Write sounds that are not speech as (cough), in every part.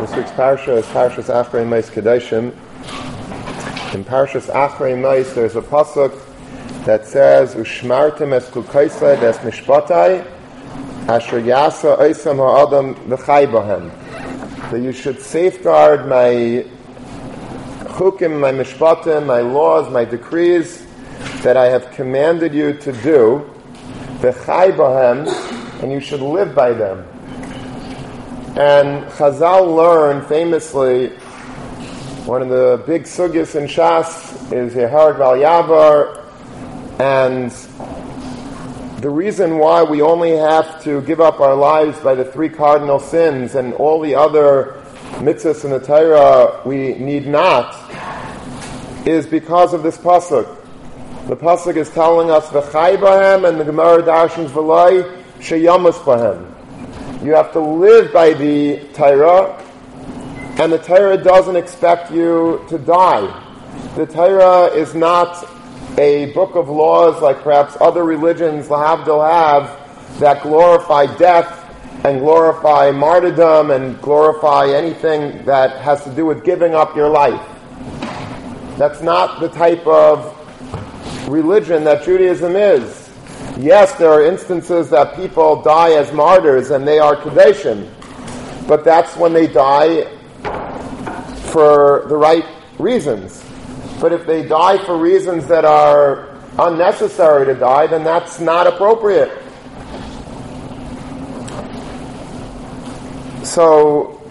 This week's parsha is Parshas Achrei Mais Kedoshim. In Parshas Achrei Mais, there's a pasuk that says, "Ushmartem es chukaisai des mishpatai, asher yasa oisam ha'adam v'chai bahem." That you should safeguard my chukim, my mishpatim, my laws, my decrees that I have commanded you to do, v'chai bahem, and you should live by them. And Chazal learned famously, one of the big sugyas in Shas is Yeharag Val Yavar, and the reason why we only have to give up our lives by the three cardinal sins and all the other mitzvahs in the Torah we need not is because of this pasuk. The pasuk is telling us v'chai bahem, and the Gemara darshans v'lai sheyamus bahem. You have to live by the Torah, and the Torah doesn't expect you to die. The Torah is not a book of laws like perhaps other religions, Lahavdil, have that glorify death and glorify martyrdom and glorify anything that has to do with giving up your life. That's not the type of religion that Judaism is. Yes, there are instances that people die as martyrs and they are Kadeshim, but that's when they die for the right reasons. But if they die for reasons that are unnecessary to die, then that's not appropriate. So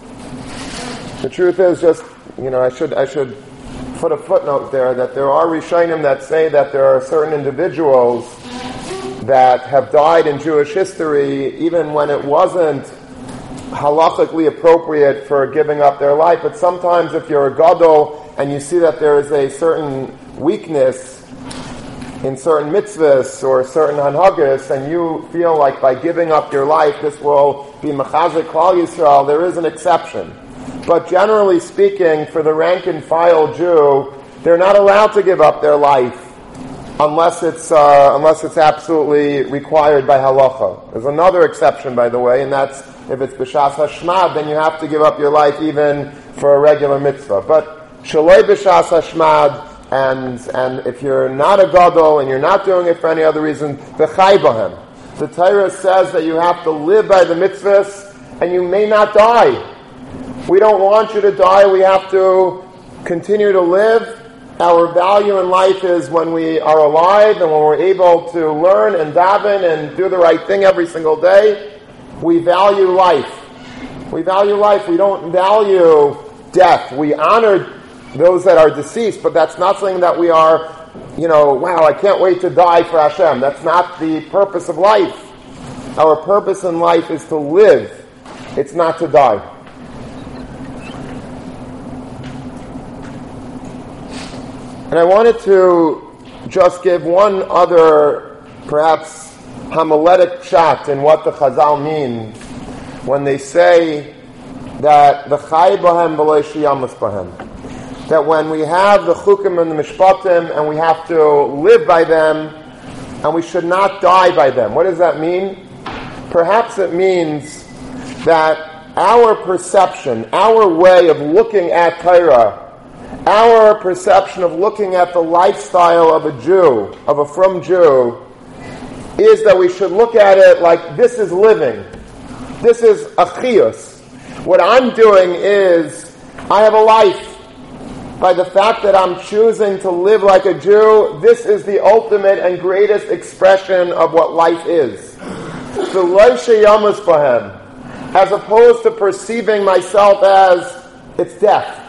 the truth is just, you know, I should I should put a footnote there that there are Rishonim that say that there are certain individuals that have died in Jewish history even when it wasn't halachically appropriate for giving up their life. But sometimes if you're a gadol and you see that there is a certain weakness in certain mitzvahs or certain hanhagas, and you feel like by giving up your life this will be mechazik klal Yisrael, there is an exception. But generally speaking, for the rank and file Jew, they're not allowed to give up their life unless it's uh, unless it's absolutely required by halacha. There's another exception, by the way, and that's if it's b'shas hashmad, then you have to give up your life even for a regular mitzvah. But shaloi b'shas hashmad, and and if you're not a gadol and you're not doing it for any other reason, v'chai bahem. The Torah says that you have to live by the mitzvahs, and you may not die. We don't want you to die. We have to continue to live our value in life is when we are alive and when we're able to learn and daven and do the right thing every single day. We value life. We value life. We don't value death. We honor those that are deceased, but that's not something that we are, you know, wow, I can't wait to die for Hashem. That's not the purpose of life. Our purpose in life is to live. It's not to die. And I wanted to just give one other, perhaps, homiletic shot in what the Chazal means when they say that the Chai Bahem Yamas Bahem. That when we have the Chukim and the Mishpatim and we have to live by them and we should not die by them. What does that mean? Perhaps it means that our perception, our way of looking at Torah, our perception of looking at the lifestyle of a Jew, of a frum Jew, is that we should look at it like this is living. This is achios. What I'm doing is I have a life. By the fact that I'm choosing to live like a Jew, this is the ultimate and greatest expression of what life is. As opposed to perceiving myself as it's death.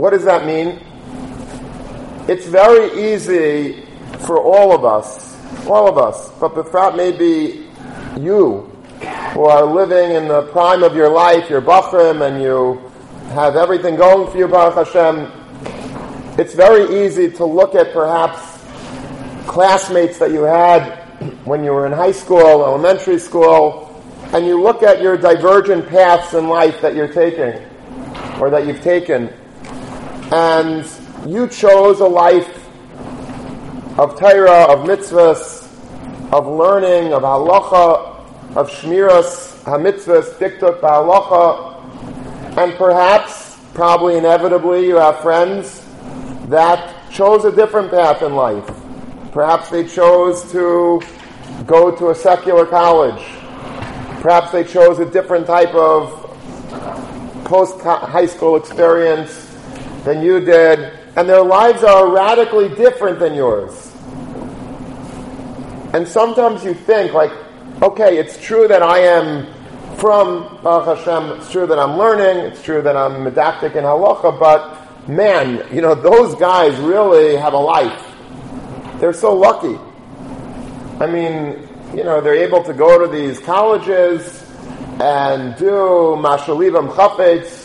What does that mean? It's very easy for all of us, all of us, but befrat maybe you, who are living in the prime of your life, you're bachrim, and you have everything going for you, Baruch Hashem. It's very easy to look at perhaps classmates that you had when you were in high school, elementary school, and you look at your divergent paths in life that you're taking, or that you've taken, and you chose a life of Torah, of mitzvahs, of learning, of halacha, of shmiras, hamitzvahs, diktuk, halacha, And perhaps, probably inevitably, you have friends that chose a different path in life. Perhaps they chose to go to a secular college. Perhaps they chose a different type of post high school experience than you did, and their lives are radically different than yours. And sometimes you think, like, okay, it's true that I am frum Baruch Hashem, it's true that I'm learning, it's true that I'm medakdek in halacha, but man, you know, those guys really have a life. They're so lucky. I mean, you know, they're able to go to these colleges and do mashalivam chafetz.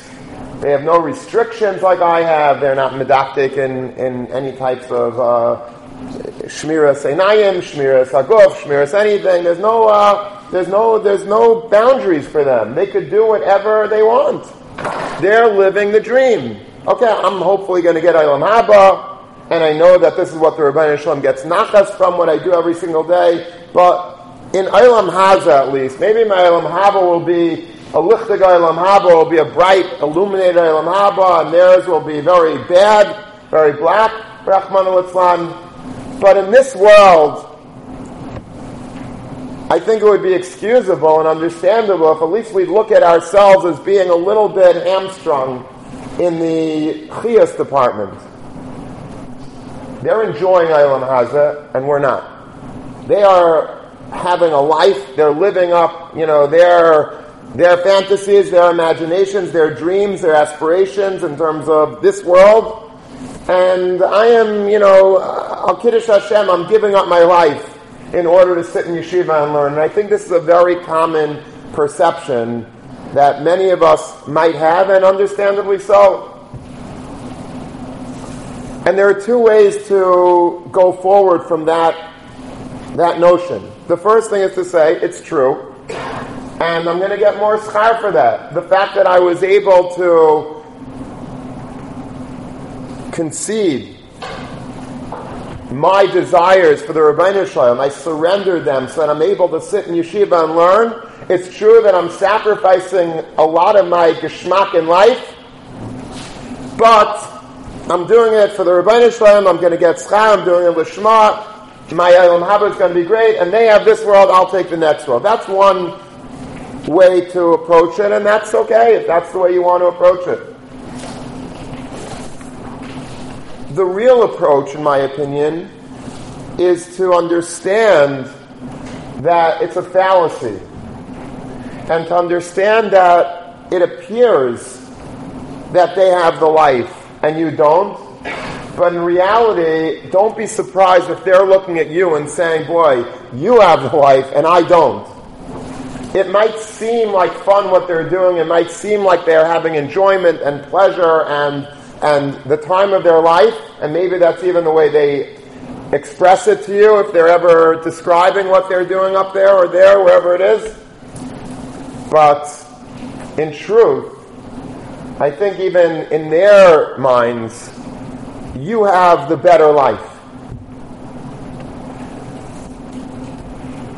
They have no restrictions like I have. They're not medakdek in, in any types of uh, shmiras einayim, shmiras haguf, anything. There's no, uh, there's no, there's no boundaries for them. They could do whatever they want. They're living the dream. Okay, I'm hopefully going to get Ilam Haba, and I know that this is what the Ribono Shel Olam gets nachas from what I do every single day, but in Ilam Haza at least, maybe my Ilam Haba will be a lichtig Ilam Haba, will be a bright, illuminated Ilam Haba, and theirs will be very bad, very black, Rahman al but in this world, I think it would be excusable and understandable if at least we look at ourselves as being a little bit hamstrung in the Chias department. They're enjoying Eilam Haza, and we're not. They are having a life, they're living up, you know, their, their fantasies, their imaginations, their dreams, their aspirations in terms of this world and I am, you know, Al Kiddush Hashem, I'm giving up my life in order to sit in yeshiva and learn. And I think this is a very common perception that many of us might have, and understandably so. And there are two ways to go forward from that, that notion. The first thing is to say, it's true, and I'm going to get more schar for that. The fact that I was able to concede my desires for the Ribono Shel Olam, I surrendered them so that I'm able to sit in yeshiva and learn. It's true that I'm sacrificing a lot of my geschmack in life, but I'm doing it for the Ribono Shel Olam. I'm going to get schar. I'm doing it with Shema. My Elam Haba is going to be great, and they have this world. I'll take the next world. That's one way to approach it, and that's okay if that's the way you want to approach it. The real approach, in my opinion, is to understand that it's a fallacy and to understand that it appears that they have the life and you don't. But in reality, don't be surprised if they're looking at you and saying, Boy, you have the life and I don't. It might seem like fun what they're doing, it might seem like they're having enjoyment and pleasure and and the time of their life, and maybe that's even the way they express it to you if they're ever describing what they're doing up there or there, wherever it is. But in truth, I think even in their minds, you have the better life.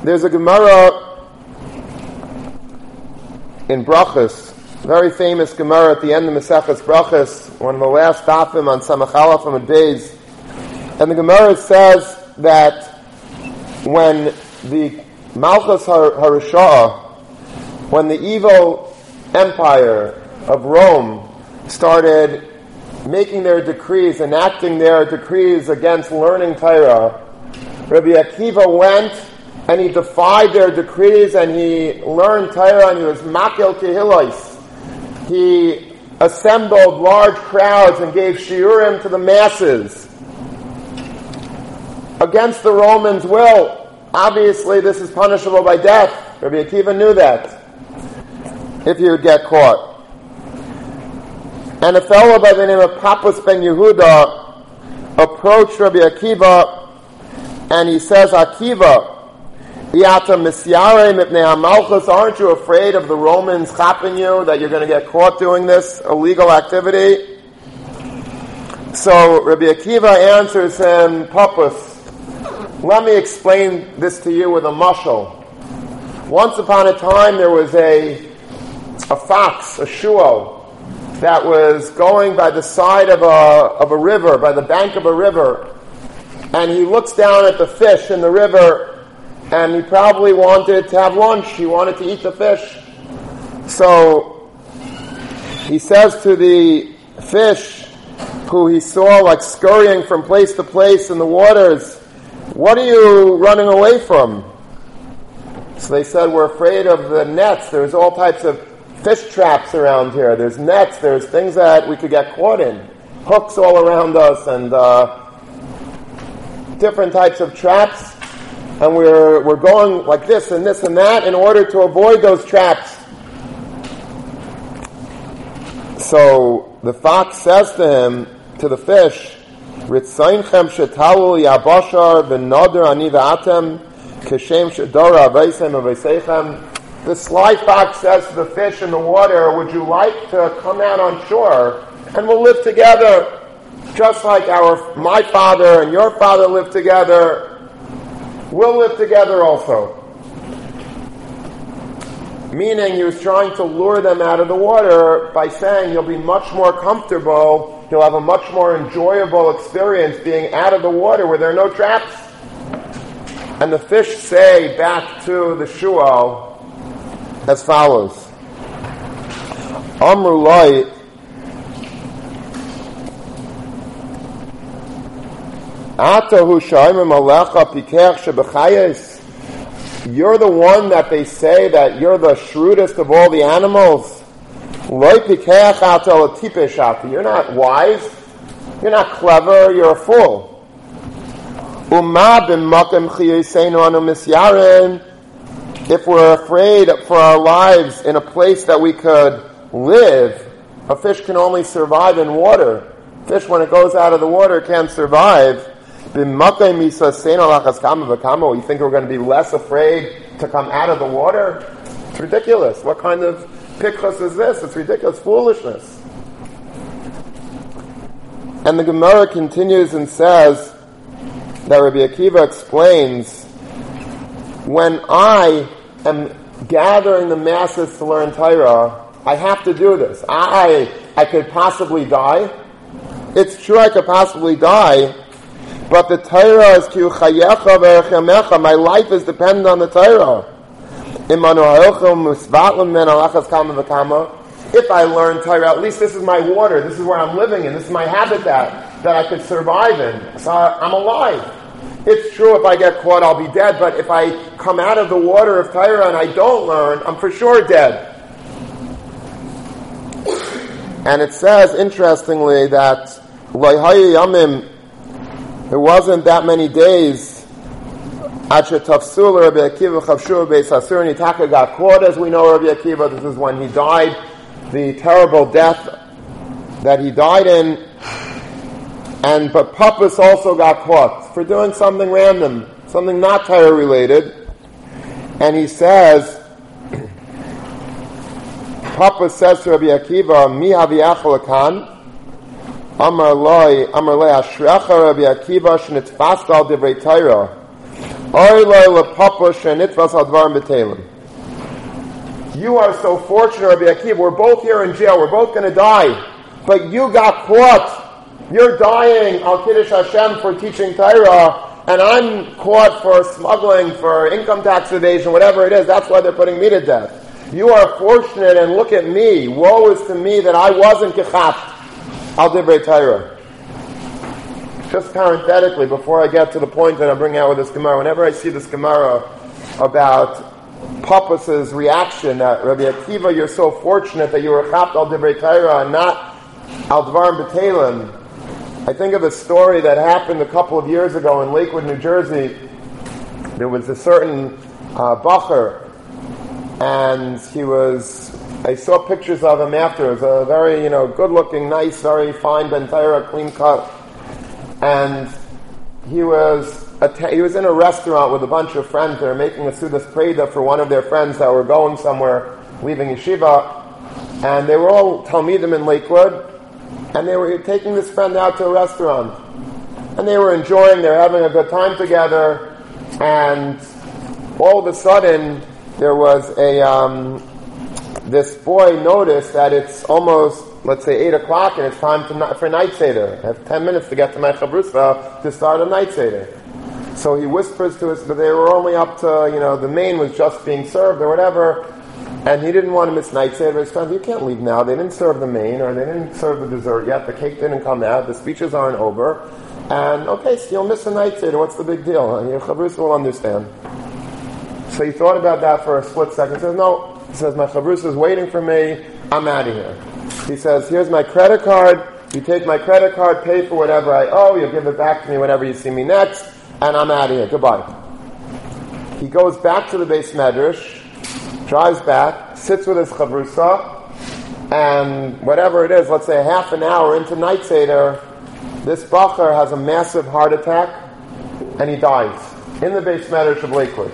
There's a Gemara in Brachas very famous Gemara at the end of Maseches Brachas, one of the last dafim on Samachala from a days. And the Gemara says that when the Malchus Harishah, when the evil empire of Rome started making their decrees, enacting their decrees against learning Torah, Rabbi Akiva went and he defied their decrees and he learned Torah and he was makil kehilois he assembled large crowds and gave shiurim to the masses against the Romans' will. Obviously, this is punishable by death. Rabbi Akiva knew that if he would get caught. And a fellow by the name of Papas ben Yehuda approached Rabbi Akiva and he says, Akiva, Aren't you afraid of the Romans chopping you, that you're going to get caught doing this illegal activity? So Rabbi Akiva answers him, Papas, let me explain this to you with a mushal. Once upon a time there was a, a fox, a shuo, that was going by the side of a, of a river, by the bank of a river, and he looks down at the fish in the river, and he probably wanted to have lunch. He wanted to eat the fish. So he says to the fish, who he saw like scurrying from place to place in the waters, What are you running away from? So they said, We're afraid of the nets. There's all types of fish traps around here. There's nets. There's things that we could get caught in. Hooks all around us and uh, different types of traps. And we're, we're going like this and this and that in order to avoid those traps. So the fox says to him, to the fish. The sly fox says to the fish in the water, would you like to come out on shore and we'll live together just like our, my father and your father lived together. We'll live together also. Meaning he was trying to lure them out of the water by saying you'll be much more comfortable You'll have a much more enjoyable experience being out of the water where there are no traps. And the fish say back to the shual as follows. Amru You're the one that they say that you're the shrewdest of all the animals. You're not wise. You're not clever. You're a fool. If we're afraid for our lives in a place that we could live, a fish can only survive in water. Fish, when it goes out of the water, can't survive. You think we're going to be less afraid to come out of the water? It's ridiculous. What kind of Pichas is this? It's ridiculous foolishness. And the Gemara continues and says that Rabbi Akiva explains when I am gathering the masses to learn Torah, I have to do this. I, I could possibly die. It's true I could possibly die, but the Torah is ki My life is dependent on the Torah. If I learn Torah, at least this is my water, this is where I'm living in, this is my habitat that I could survive in. So I'm alive. It's true if I get caught, I'll be dead, but if I come out of the water of Torah and I don't learn, I'm for sure dead. And it says, interestingly, that it wasn't that many days Asher Tafsul Rabbi Akiva Chavshur Beis Nitaka got caught, as we know Rabbi Akiva. This is when he died, the terrible death that he died in. And but Papas also got caught for doing something random, something not Torah related. And he says, Papa says to Rabbi Akiva, Mi lakan, Amar loy, Amar loy, Ashrecha Rabbi Akiva, al divrei Torah. You are so fortunate, Rabbi Akiva. We're both here in jail. We're both going to die. But you got caught. You're dying, Al Kiddush Hashem, for teaching Torah, and I'm caught for smuggling, for income tax evasion, whatever it is. That's why they're putting me to death. You are fortunate, and look at me. Woe is to me that I wasn't gechapt. Al Torah. Just parenthetically, before I get to the point that I'm bringing out with this Gemara, whenever I see this Gemara about Papas's reaction that Rabbi Akiva, you're so fortunate that you were chapped al divrei Torah and not al dvar betelim. I think of a story that happened a couple of years ago in Lakewood, New Jersey. There was a certain uh, bacher, and he was. I saw pictures of him after. He a very, you know, good-looking, nice, very fine bentayra, clean cut and he was he was in a restaurant with a bunch of friends. They were making a sudas preda for one of their friends that were going somewhere, leaving yeshiva, and they were all talmidim in Lakewood, and they were taking this friend out to a restaurant, and they were enjoying. They were having a good time together, and all of a sudden there was a um, this boy noticed that it's almost, let's say, 8 o'clock and it's time to, for night seder. I have 10 minutes to get to my chavrusa to start a night seder. So he whispers to us, but they were only up to, you know, the main was just being served or whatever. And he didn't want to miss night seder. He friends, you can't leave now. They didn't serve the main or they didn't serve the dessert yet. The cake didn't come out. The speeches aren't over. And okay, so you'll miss a night seder. What's the big deal? And your chavrusa will understand. So he thought about that for a split second. He says, no, he says, my chavrus is waiting for me. I'm out of here. He says, here's my credit card. You take my credit card, pay for whatever I owe. You give it back to me whenever you see me next. And I'm out of here. Goodbye. He goes back to the beis medrash, drives back, sits with his chavrusa, and whatever it is, let's say half an hour into night seder, this bacher has a massive heart attack, and he dies in the beis medrash of Lakewood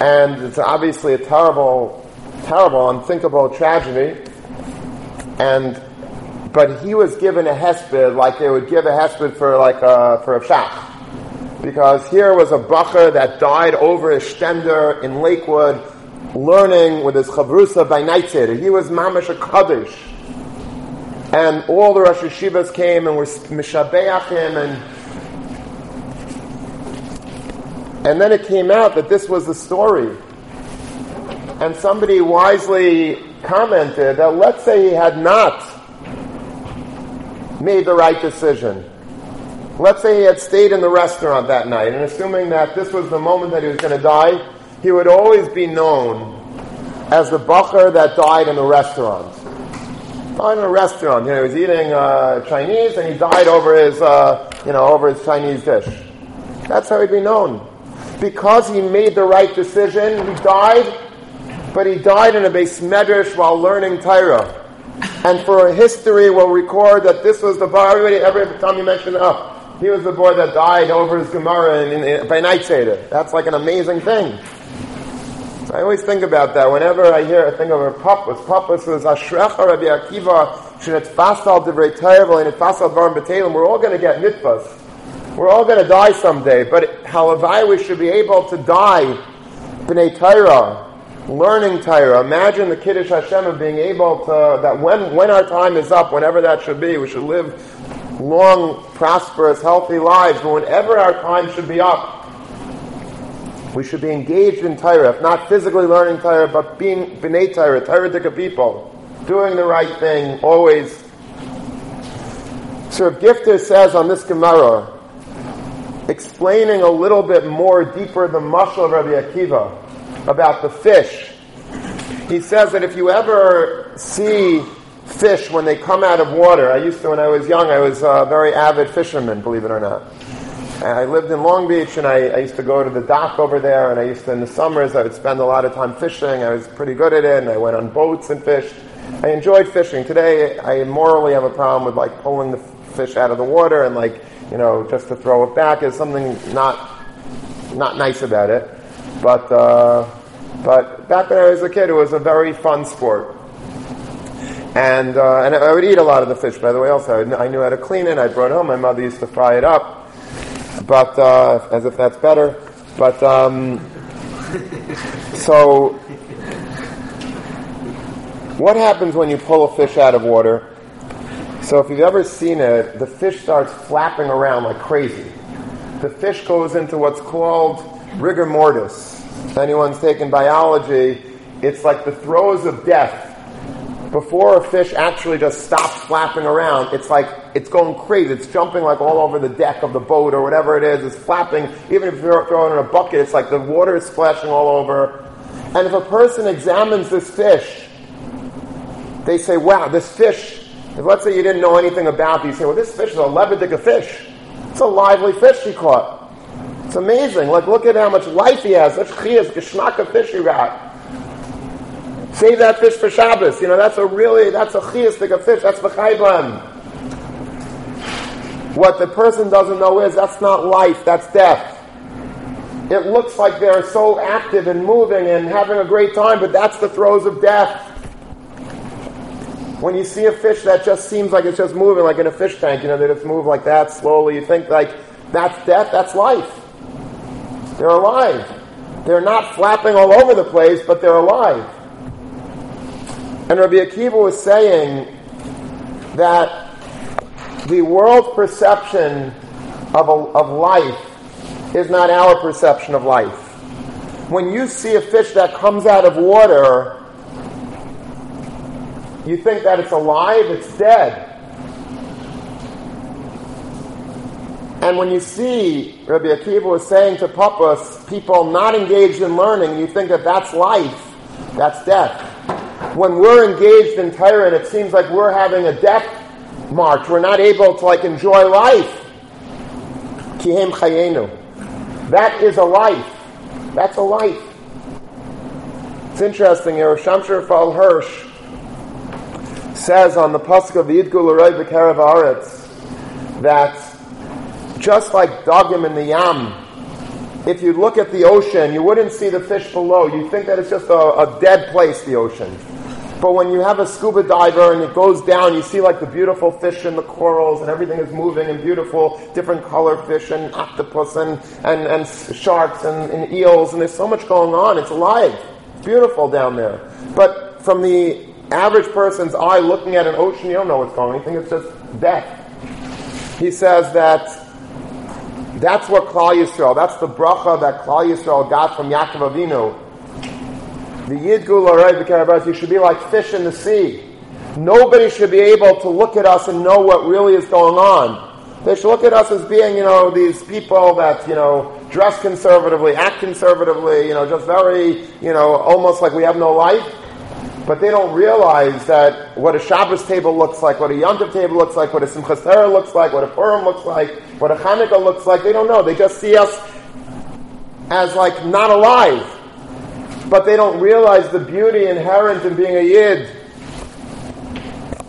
and it's obviously a terrible, terrible, unthinkable tragedy. And but he was given a hesped like they would give a hesped for like a, for a shach. Because here was a bacher that died over a stender in Lakewood, learning with his chavrusa by night. He was mamash a kaddish. And all the Rosh Yeshivas came and were mishabeach and And then it came out that this was the story. And somebody wisely commented that let's say he had not made the right decision. Let's say he had stayed in the restaurant that night, and assuming that this was the moment that he was going to die, he would always be known as the bacher that died in the restaurant. Died in a restaurant. You know, he was eating uh, Chinese, and he died over his, uh, you know, over his Chinese dish. That's how he'd be known because he made the right decision, he died, but he died in a beis medrash while learning Torah. And for a history, we'll record that this was the boy, everybody, every time you mention, oh, he was the boy that died over his Gemara in, in, by night Seder. That's like an amazing thing. So I always think about that. Whenever I hear a thing over Papas, Papas was Ashrecha Rabbi Akiva, Shenetfasal Divrei Torah, and Etfasal Dvarim B'Telim. We're all going to get mitzvahs. We're all going to die someday, but halavai we should be able to die b'nei Torah, learning Torah. Imagine the Kiddush Hashem of being able to, that when, when our time is up, whenever that should be, we should live long, prosperous, healthy lives, but whenever our time should be up, we should be engaged in Torah, if not physically learning Torah, but being b'nei Torah, Torah people, doing the right thing, always. So if Gifter says on this Gemara, explaining a little bit more deeper the mushal of Rabbi Akiva about the fish. He says that if you ever see fish when they come out of water, I used to when I was young, I was a very avid fisherman, believe it or not. And I lived in Long Beach and I, I, used to go to the dock over there and I used to, in the summers, I would spend a lot of time fishing. I was pretty good at it and I went on boats and fished. I enjoyed fishing. Today, I morally have a problem with like pulling the fish out of the water and like you know, just to throw it back is something not not nice about it. But uh, but back when I was a kid, it was a very fun sport. And uh, and I would eat a lot of the fish. By the way, also I knew how to clean it. I brought it home. My mother used to fry it up, but uh, as if that's better. But um, so, what happens when you pull a fish out of water? So if you've ever seen it, the fish starts flapping around like crazy. The fish goes into what's called rigor mortis. If anyone's taken biology, it's like the throes of death. Before a fish actually just stops flapping around, it's like it's going crazy. It's jumping like all over the deck of the boat or whatever it is. It's flapping. Even if you're throwing in a bucket, it's like the water is splashing all over. And if a person examines this fish, they say, wow, this fish if let's say you didn't know anything about these, say, well, this fish is a lebedik fish. It's a lively fish he caught. It's amazing. Like, look at how much life he has. Such chiyas, geschmack of fish you got. Save that fish for Shabbos. You know, that's a really, that's a chiyastik of fish. That's v'chayblan. What the person doesn't know is that's not life, that's death. It looks like they're so active and moving and having a great time, but that's the throes of death. When you see a fish that just seems like it's just moving, like in a fish tank, you know, they just move like that slowly, you think like, that's death, that's life. They're alive. They're not flapping all over the place, but they're alive. And Rabbi Akiva was saying that the world's perception of, a, of life is not our perception of life. When you see a fish that comes out of water, you think that it's alive, it's dead. And when you see, Rabbi Akiva was saying to Papas, people not engaged in learning, you think that that's life, that's death. When we're engaged in Torah it seems like we're having a death march, we're not able to like enjoy life. Kihem chayenu. That is a life. That's a life. It's interesting here. Shimshon Rafael Hirsch says on the pasuk of the Yidgul Aroi Aretz that just like dogim in the yam, if you look at the ocean, you wouldn't see the fish below. You think that it's just a, a dead place, the ocean. But when you have a scuba diver and it goes down, you see like the beautiful fish and the corals and everything is moving and beautiful, different color fish and octopus and, and, and sharks and, and eels and there's so much going on. It's alive. It's beautiful down there. But from the average person's eye looking at an ocean, you don't know what's going on. You think it's just death. He says that that's what Klal Yisrael, that's the bracha that Klal Yisrael got from Yaakov Avinu. The Yidgul Arei you should be like fish in the sea. Nobody should be able to look at us and know what really is going on. They should look at us as being, you know, these people that, you know, dress conservatively, act conservatively, you know, just very, you know, almost like we have no life but they don't realize that what a Shabbos table looks like, what a Yom Tov table looks like, what a Simchas Torah looks like, what a Purim looks like, what a Hanukkah looks like. They don't know. They just see us as like not alive. But they don't realize the beauty inherent in being a Yid.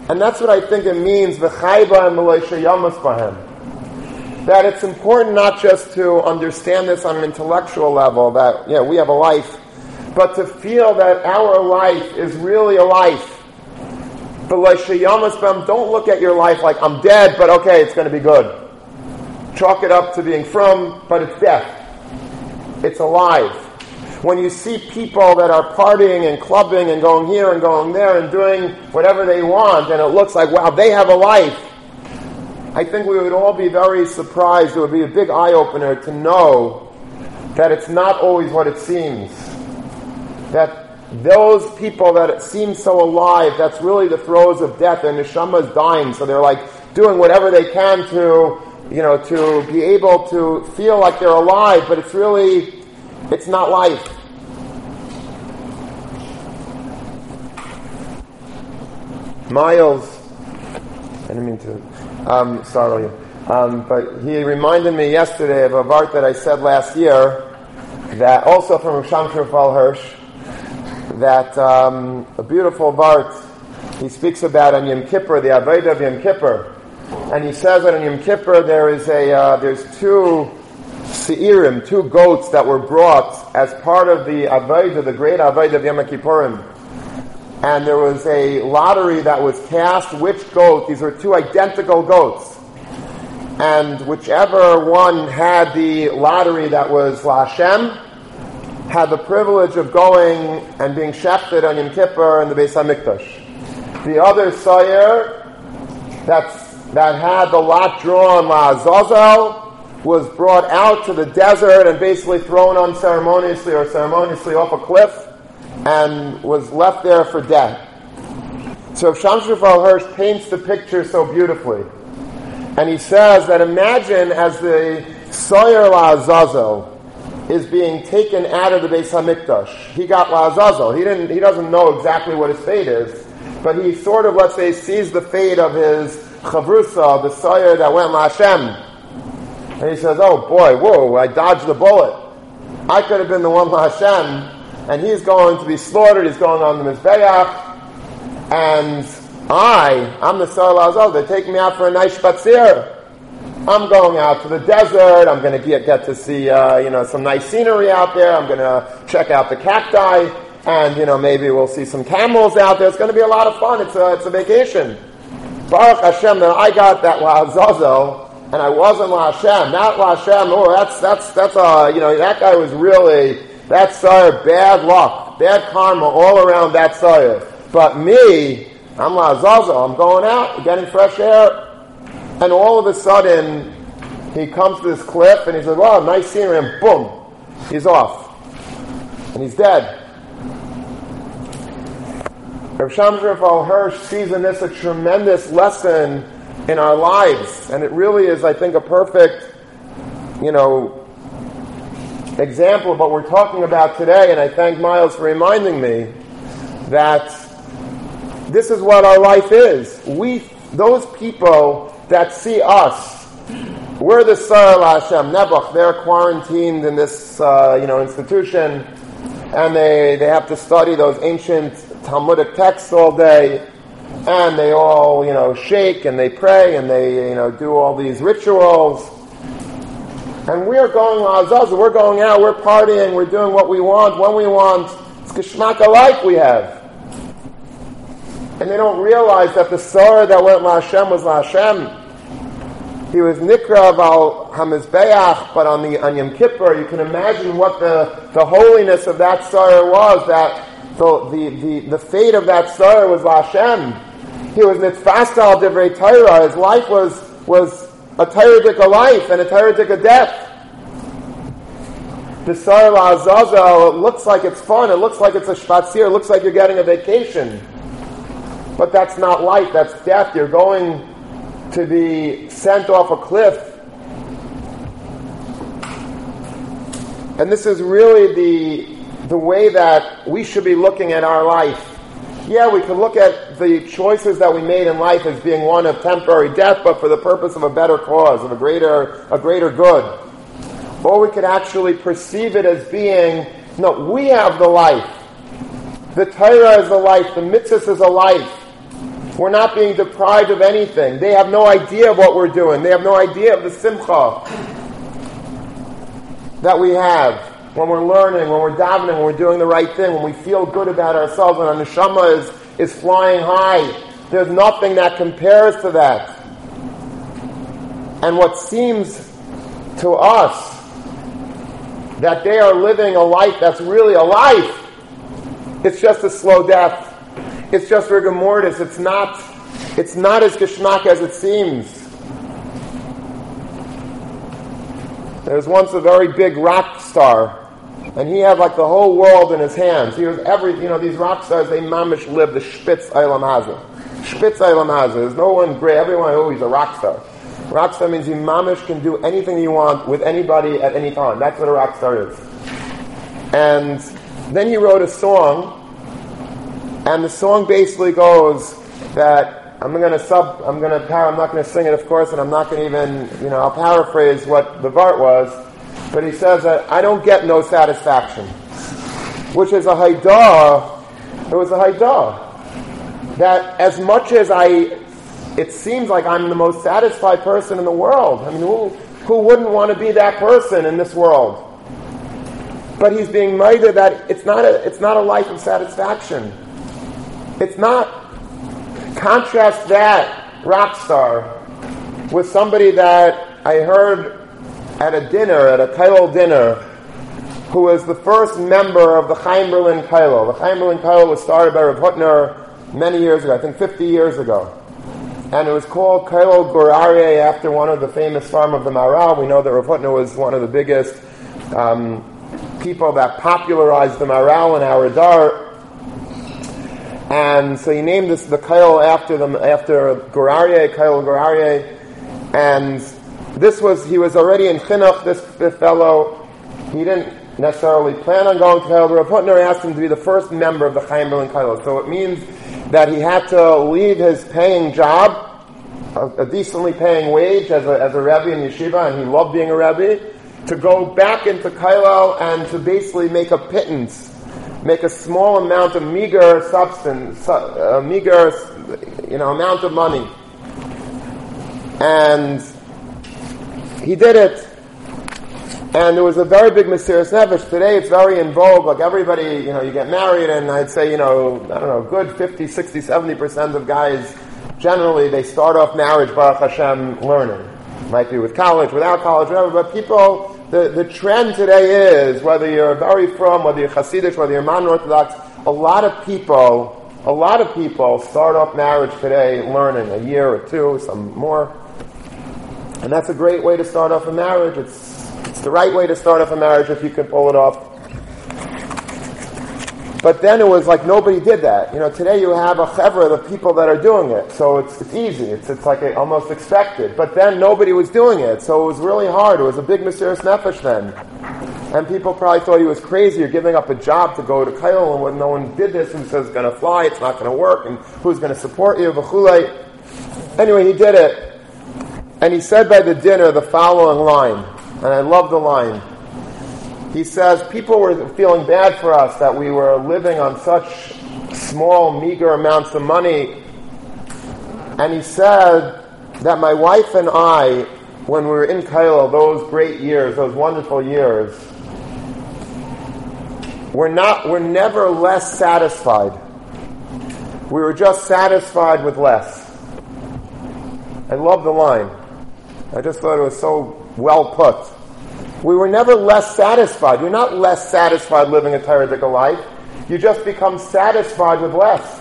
And that's what I think it means, V'chayba and Malaysia Yamas Bahem. That it's important not just to understand this on an intellectual level, that, yeah, we have a life but to feel that our life is really a life. Don't look at your life like I'm dead, but okay, it's going to be good. Chalk it up to being frum, but it's death. It's alive. When you see people that are partying and clubbing and going here and going there and doing whatever they want, and it looks like, wow, they have a life. I think we would all be very surprised. It would be a big eye opener to know that it's not always what it seems that those people that seem so alive, that's really the throes of death. Their neshama is dying, so they're like doing whatever they can to, you know, to be able to feel like they're alive, but it's really, it's not life. Miles, I didn't mean to, um, sorry, um, but he reminded me yesterday of a vart that I said last year, that also from Shimshon Rafael Hirsch, that um, a beautiful Vart he speaks about on Yom Kippur, the Avodah of Yom Kippur. And he says that on Yom Kippur there is a, uh, there's two Seirim, two goats that were brought as part of the Avodah, the great Avodah of Yom Kippurim. And there was a lottery that was cast, which goat, these were two identical goats. And whichever one had the lottery that was La had the privilege of going and being shechted on Yom Kippur in the Beis Hamikdash. The other sayer that's, that had the lot drawn La Azazel was brought out to the desert and basically thrown unceremoniously or ceremoniously off a cliff and was left there for death. So Shimshon Rafael Hirsch paints the picture so beautifully. And he says that imagine as the Sawyer La Azazel is being taken out of the Beis Hamikdash. He got Lazazel. He didn't. He doesn't know exactly what his fate is, but he sort of, let's say, sees the fate of his chavrusa, the sire that went Lashem, and he says, "Oh boy, whoa! I dodged the bullet. I could have been the one Lashem." And he's going to be slaughtered. He's going on the Mizbeach, and I, I'm the Sar Lazal. They're taking me out for a nice spatzir. I'm going out to the desert. I'm going to get, to see, uh, you know, some nice scenery out there. I'm going to check out the cacti, and you know, maybe we'll see some camels out there. It's going to be a lot of fun. It's a, it's a vacation. Baruch Hashem, that I got that La'azazel, and I wasn't La Hashem. Not La Hashem. Oh, that's that's that's uh, you know, that guy was really That sire, bad luck, bad karma all around that sire. But me, I'm Lazazel, I'm going out, getting fresh air. And all of a sudden, he comes to this cliff and he says, wow, nice scenery, and boom, he's off. And he's dead. Rav Shimshon Hirsch sees in this a tremendous lesson in our lives. And it really is, I think, a perfect, you know, example of what we're talking about today. And I thank Miles for reminding me that this is what our life is. We, those people that see us, we're the Sar Hashem Nebuch. They're quarantined in this, uh, you know, institution, and they, they have to study those ancient Talmudic texts all day, and they all, you know, shake and they pray and they, you know, do all these rituals. And we're going Azazel, we're going out, we're partying, we're doing what we want, when we want. It's Geshmak alike we have. And they don't realize that the Sorah that went La Hashem was La Hashem. He was Nikra al Hamizbeach, but on the on Yom Kippur, you can imagine what the, the holiness of that Sorah was, that the, the, the fate of that star was Hashem. He was nitzfastal divrei Torah. His life was, was a Torah life and a Torah death. The Sar Azazel, it looks like it's fun, it looks like it's a Shvatzir, it looks like you're getting a vacation. But that's not life, that's death. You're going to be sent off a cliff. And this is really the the way that we should be looking at our life. Yeah, we can look at the choices that we made in life as being one of temporary death, but for the purpose of a better cause, of a greater, a greater good. Or we could actually perceive it as being, no, we have the life. The Torah is the life. The mitzvah is a life. We're not being deprived of anything. They have no idea of what we're doing. They have no idea of the simcha that we have when we're learning, when we're davening, when we're doing the right thing, when we feel good about ourselves, when our neshama is, is flying high. There's nothing that compares to that. And what seems to us that they are living a life that's really a life, it's just a slow death. It's just rigor mortis. It's not, it's not as geschmack as it seems. There was once a very big rock star and he had like the whole world in his hands. He was every, you know, these rock stars, they mamish live the Spitz Eilam Hazah. Spitz Eilam. There's no one great. Everyone, oh, he's a rock star. Rock star means you mamish can do anything you want with anybody at any time. That's what a rock star is. And then he wrote a song, and the song basically goes that I'm going to sub, I'm going to, I'm not going to sing it, of course, and I'm not going to even, you know, I'll paraphrase what the Vart was but he says that I don't get no satisfaction, which is a haidah. It was a haidah that as much as I, it seems like I'm the most satisfied person in the world. I mean, who, who wouldn't want to be that person in this world? But he's being made that it's not a, it's not a life of satisfaction. It's not. Contrast that rock star with somebody that I heard at a dinner, at a Kailal dinner, who was the first member of the Chaim Berlin Kailal. The Chaim Berlin Kailal was started by Rav Hutner many years ago, I think 50 years ago. And it was called Kailal Gur Aryeh after one of the famous farm of the Maharal. We know that Rav Hutner was one of the biggest um, people that popularized the Maharal in our Dar. And so he named this the Kail after them after Gur Aryeh, Kail Gur Aryeh, and this was, he was already in Chinuch, this, this fellow. He didn't necessarily plan on going to Kail. Rav Hutner asked him to be the first member of the Chaim Berlin Kail. So it means that he had to leave his paying job, a, a decently paying wage as a, as a Rebbe in Yeshiva, and he loved being a Rebbe, to go back into Kailal and to basically make a pittance, make a small amount of meager substance, a uh, meager, you know, amount of money. And he did it. And it was a very big Mesiris Nefesh. Today it's very in vogue. Like everybody, you know, you get married and I'd say, you know, I don't know, good 50, 60, 70% of guys, generally they start off marriage, Baruch Hashem, learning. Might be with college, without college, whatever, but people the, the trend today is, whether you're very frum, whether you're Hasidic, whether you're modern Orthodox, a lot of people, a lot of people start off marriage today learning a year or two, some more. And that's a great way to start off a marriage. It's, it's the right way to start off a marriage if you can pull it off. But then it was like nobody did that. You know, today you have a chevra of people that are doing it, so it's, it's easy. It's, it's like a, almost expected. But then nobody was doing it, so it was really hard. It was a big mysterious nefesh then. And people probably thought he was crazy. You're giving up a job to go to Kail, and when no one did this, and says it's going to fly, it's not going to work, and who's going to support you? Anyway, he did it. And he said by the dinner the following line, and I love the line. He says people were feeling bad for us that we were living on such small, meager amounts of money. And he said that my wife and I, when we were in Kailo, those great years, those wonderful years, we're not, we're never less satisfied. We were just satisfied with less. I love the line. I just thought it was so well put. We were never less satisfied. You're not less satisfied living a Taradika life. You just become satisfied with less.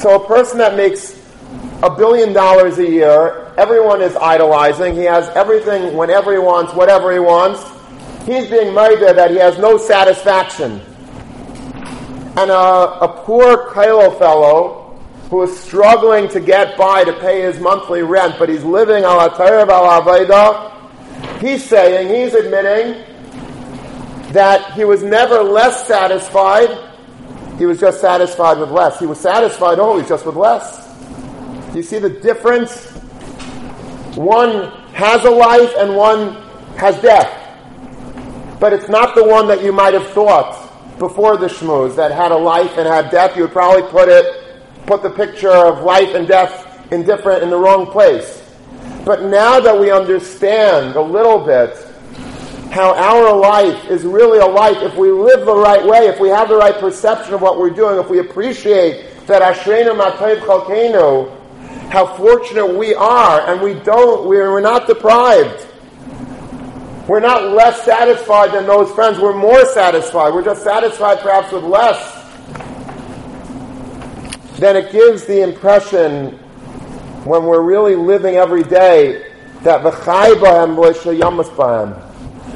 So a person that makes a billion dollars a year, everyone is idolizing. He has everything whenever he wants, whatever he wants. He's being murdered that he has no satisfaction. And a, a poor Kailo fellow who is struggling to get by to pay his monthly rent, but he's living al al aveda, He's saying, he's admitting that he was never less satisfied. He was just satisfied with less. He was satisfied always just with less. You see the difference? One has a life and one has death. But it's not the one that you might have thought before the shmooze that had a life and had death. You would probably put it, put the picture of life and death in different, in the wrong place. But now that we understand a little bit how our life is really a life, if we live the right way, if we have the right perception of what we're doing, if we appreciate that Ashreinu Matayv Chalkeinu, how fortunate we are, and we don't, we're, we're not deprived. We're not less satisfied than those friends. We're more satisfied. We're just satisfied perhaps with less. Then it gives the impression when we're really living every day that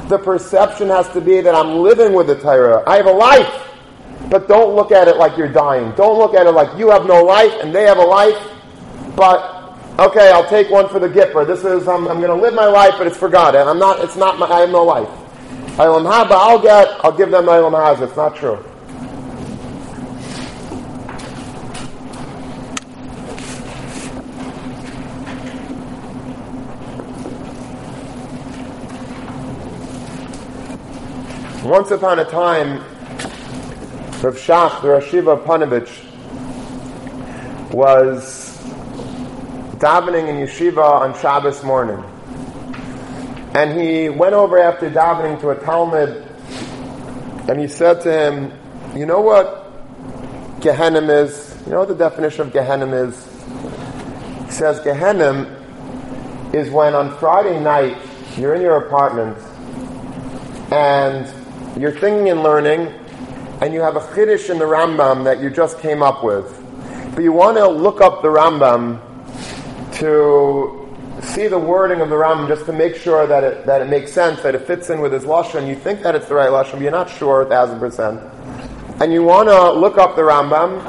the perception has to be that I'm living with the Torah. I have a life, but don't look at it like you're dying. Don't look at it like you have no life and they have a life. But okay, I'll take one for the Gipper. This is I'm, I'm going to live my life, but it's for God. and I'm not. It's not. My, I have no life. I'll get. I'll give them my Haba. It's not true. Once upon a time, Rav Shach, the Rashiva Ponevezh, was davening in yeshiva on Shabbos morning. And he went over after davening to a talmid and he said to him, You know what Gehenim is? You know what the definition of Gehenim is? He says Gehenim is when on Friday night you're in your apartment and you're thinking and learning, and you have a chiddush in the Rambam that you just came up with, but you want to look up the Rambam to see the wording of the Rambam just to make sure that it, that it makes sense, that it fits in with his lashon. You think that it's the right lashon, but you're not sure a thousand percent, and you want to look up the Rambam,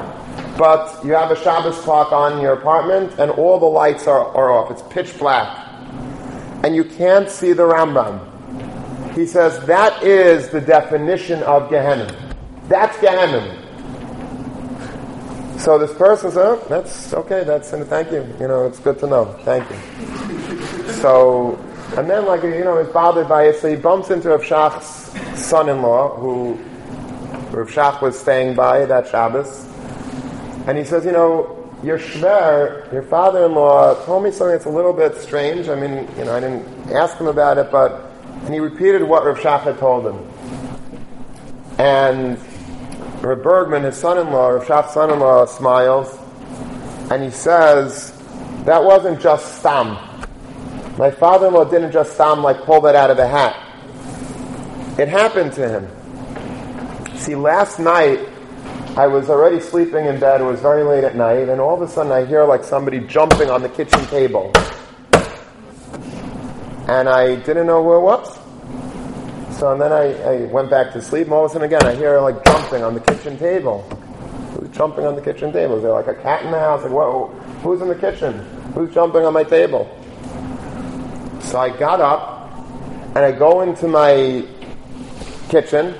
but you have a Shabbos clock on your apartment, and all the lights are, are off. It's pitch black, and you can't see the Rambam. He says that is the definition of Gehenna. That's Gehenna. So this person says, oh, that's okay, that's, and thank you. You know, it's good to know. Thank you. So, and then like, you know, he's bothered by it, so he bumps into Rav Shach's son-in-law, who Rav Shach was staying by that Shabbos. And he says, you know, your shver, your father-in-law, told me something that's a little bit strange. I mean, you know, I didn't ask him about it, but and he repeated what Rav had told him. And Rav Bergman, his son-in-law, Rav Shach's son-in-law, smiles, and he says, that wasn't just stam. My father-in-law didn't just stam like pull that out of the hat. It happened to him. See, last night I was already sleeping in bed. It was very late at night, and all of a sudden I hear like somebody jumping on the kitchen table. And I didn't know who it was. So and then I, I went back to sleep, and all of a sudden again I hear like jumping on the kitchen table. Who's jumping on the kitchen table? Is there like a cat in the house? Like, whoa, who's in the kitchen? Who's jumping on my table? So I got up and I go into my kitchen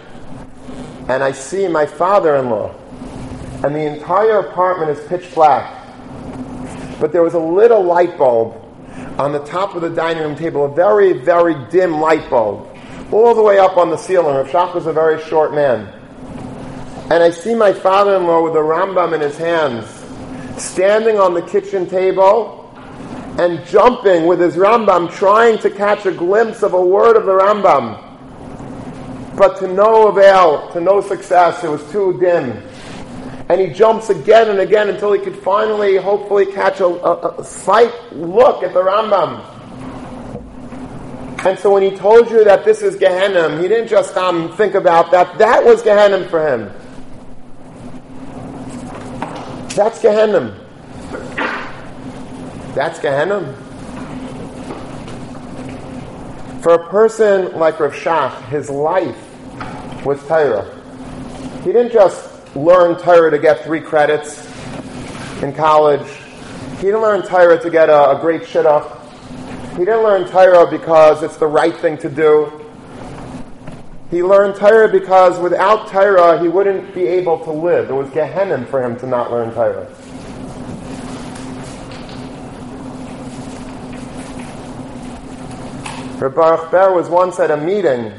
and I see my father-in-law and the entire apartment is pitch black. But there was a little light bulb on the top of the dining room table, a very, very dim light bulb, all the way up on the ceiling. Rav Shach was a very short man. And I see my father-in-law with a Rambam in his hands, standing on the kitchen table and jumping with his Rambam, trying to catch a glimpse of a word of the Rambam. But to no avail, to no success, it was too dim and he jumps again and again until he could finally, hopefully, catch a, a, a slight look at the Rambam. And so when he told you that this is Gehenna, he didn't just um, think about that. That was Gehenna for him. That's Gehenna. That's Gehenna. For a person like Rav Shach, his life was Torah. He didn't just learn Torah to get three credits in college. He didn't learn Torah to get a, a great shidduch. He didn't learn Torah because it's the right thing to do. He learned Torah because without Torah he wouldn't be able to live. It was Gehenna for him to not learn Torah. Rabbi Ber was once at a meeting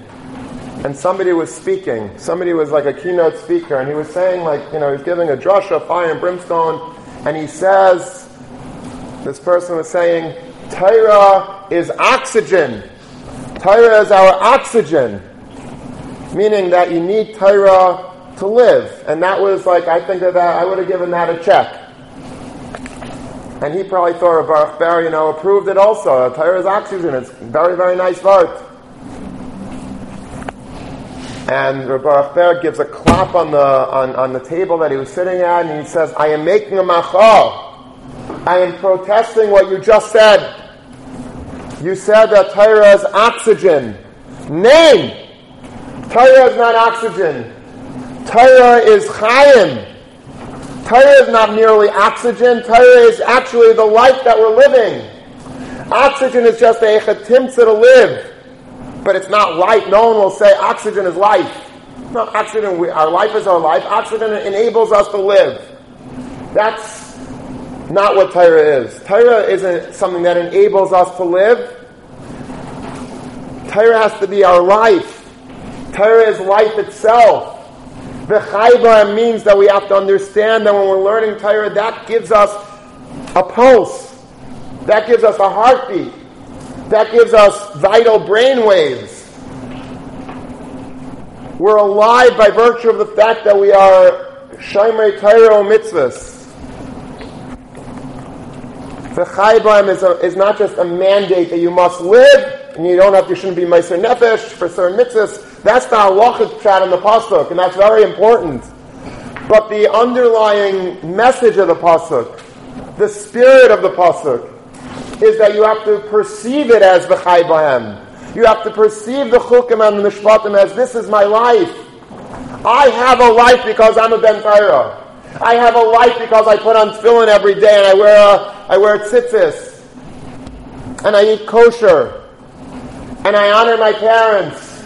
and somebody was speaking. Somebody was like a keynote speaker, and he was saying, like, you know, he's giving a drasha, fire and brimstone, and he says, this person was saying, Torah is oxygen. Torah is our oxygen. Meaning that you need Torah to live. And that was like, I think of that, I would have given that a check. And he probably thought Ber, you know, approved it also. Torah is oxygen. It's very, very nice word. And Rabbi Ber gives a clap on the, on, on the table that he was sitting at, and he says, I am making a machal. I am protesting what you just said. You said that Torah is oxygen. Name! Torah is not oxygen. Torah is chayim. Torah is not merely oxygen. Torah is actually the life that we're living. Oxygen is just a chetimtza to live but it's not life. No one will say oxygen is life. No, oxygen, we, our life is our life. Oxygen enables us to live. That's not what Torah is. Torah isn't something that enables us to live. Torah has to be our life. Torah is life itself. The chayba means that we have to understand that when we're learning Torah, that gives us a pulse. That gives us a heartbeat. That gives us vital brain waves. We're alive by virtue of the fact that we are Shaimei Torah mitzvahs. The Chaybaim is, is not just a mandate that you must live, and you don't have to, you shouldn't be Meiser Nefesh for certain mitzvahs. That's the halachic chat in the Pasuk, and that's very important. But the underlying message of the Pasuk, the spirit of the Pasuk, is that you have to perceive it as the Bahem. You have to perceive the Chukim and the Mishpatim as this is my life. I have a life because I'm a Ben Torah. I have a life because I put on tefillin every day and I wear a, I wear tzitzis. And I eat kosher. And I honor my parents.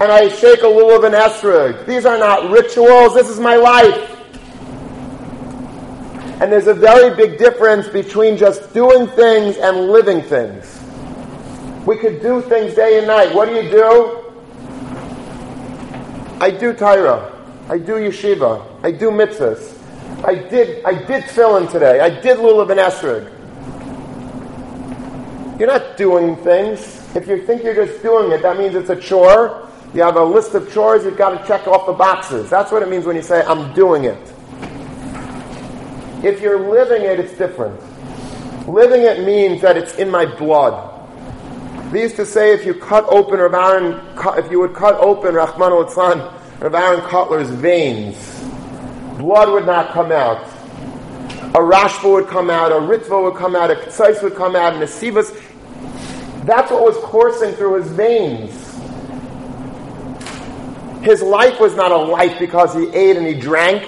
And I shake a lulav and esrog. These are not rituals. This is my life. And there's a very big difference between just doing things and living things. We could do things day and night. What do you do? I do Torah. I do yeshiva. I do mitzvahs. I did I did tefillin today. I did lulav and esrog. You're not doing things. If you think you're just doing it, that means it's a chore. You have a list of chores, you've got to check off the boxes. That's what it means when you say, I'm doing it. If you're living it, it's different. Living it means that it's in my blood. They used to say if you cut open Rav Aaron, if you would cut open Rahman al Rav Aaron Kotler's veins, blood would not come out. A Rashba would come out, a Ritva would come out, a Ketzais would come out, and a Sivas. That's what was coursing through his veins. His life was not a life because he ate and he drank.